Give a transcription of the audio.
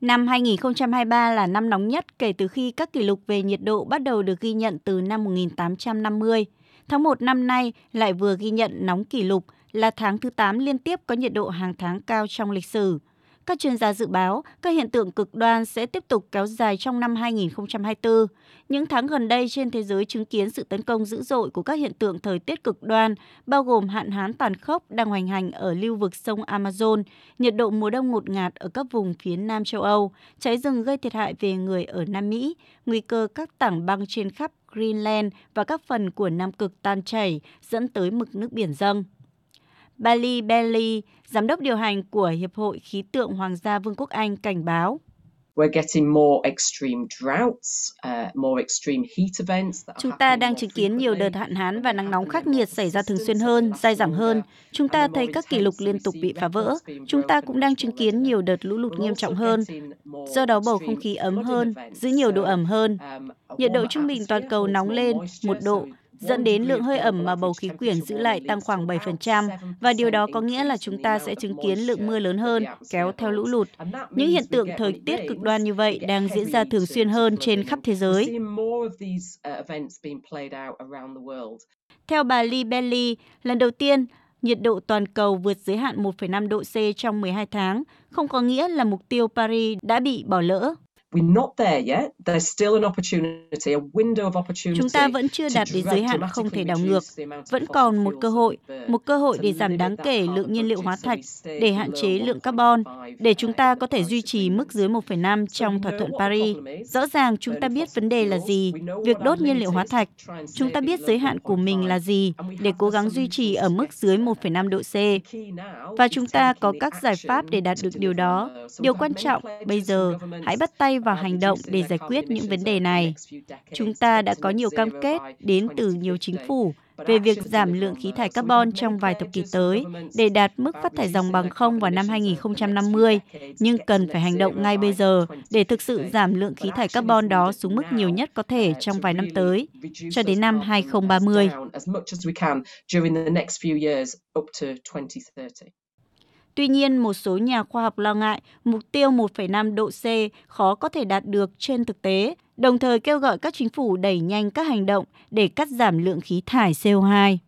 Năm 2023 là năm nóng nhất kể từ khi các kỷ lục về nhiệt độ bắt đầu được ghi nhận từ năm 1850. Tháng 1 năm nay lại vừa ghi nhận nóng kỷ lục là tháng thứ 8 liên tiếp có nhiệt độ hàng tháng cao trong lịch sử. Các chuyên gia dự báo các hiện tượng cực đoan sẽ tiếp tục kéo dài trong năm 2024. Những tháng gần đây trên thế giới chứng kiến sự tấn công dữ dội của các hiện tượng thời tiết cực đoan, bao gồm hạn hán tàn khốc đang hoành hành ở lưu vực sông Amazon, nhiệt độ mùa đông ngột ngạt ở các vùng phía Nam châu Âu, cháy rừng gây thiệt hại về người ở Nam Mỹ, nguy cơ các tảng băng trên khắp Greenland và các phần của Nam Cực tan chảy dẫn tới mực nước biển dâng. Bali Belly, giám đốc điều hành của Hiệp hội Khí tượng Hoàng gia Vương quốc Anh cảnh báo. Chúng ta đang chứng kiến nhiều đợt hạn hán và nắng nóng khắc nghiệt xảy ra thường xuyên hơn, dai dẳng hơn. Chúng ta thấy các kỷ lục liên tục bị phá vỡ. Chúng ta cũng đang chứng kiến nhiều đợt lũ lụt nghiêm trọng hơn. Do đó bầu không khí ấm hơn, giữ nhiều độ ẩm hơn. Nhiệt độ trung bình toàn cầu nóng lên một độ dẫn đến lượng hơi ẩm mà bầu khí quyển giữ lại tăng khoảng 7% và điều đó có nghĩa là chúng ta sẽ chứng kiến lượng mưa lớn hơn kéo theo lũ lụt. Những hiện tượng thời tiết cực đoan như vậy đang diễn ra thường xuyên hơn trên khắp thế giới. Theo bà Lee Belly, lần đầu tiên, nhiệt độ toàn cầu vượt giới hạn 1,5 độ C trong 12 tháng, không có nghĩa là mục tiêu Paris đã bị bỏ lỡ. Chúng ta vẫn chưa đạt đến giới hạn không thể đảo ngược, vẫn còn một cơ hội, một cơ hội để giảm đáng kể lượng nhiên liệu hóa thạch, để hạn chế lượng carbon, để chúng ta có thể duy trì mức dưới 1,5 trong thỏa thuận Paris. Rõ ràng chúng ta biết vấn đề là gì, việc đốt nhiên liệu hóa thạch. Chúng ta biết giới hạn của mình là gì để cố gắng duy trì ở mức dưới 1,5 độ C. Và chúng ta có các giải pháp để đạt được điều đó. Điều quan trọng bây giờ, hãy bắt tay vào hành động để giải quyết những vấn đề này. Chúng ta đã có nhiều cam kết đến từ nhiều chính phủ về việc giảm lượng khí thải carbon trong vài thập kỷ tới để đạt mức phát thải dòng bằng không vào năm 2050, nhưng cần phải hành động ngay bây giờ để thực sự giảm lượng khí thải carbon đó xuống mức nhiều nhất có thể trong vài năm tới, cho đến năm 2030. Tuy nhiên, một số nhà khoa học lo ngại mục tiêu 1,5 độ C khó có thể đạt được trên thực tế, đồng thời kêu gọi các chính phủ đẩy nhanh các hành động để cắt giảm lượng khí thải CO2.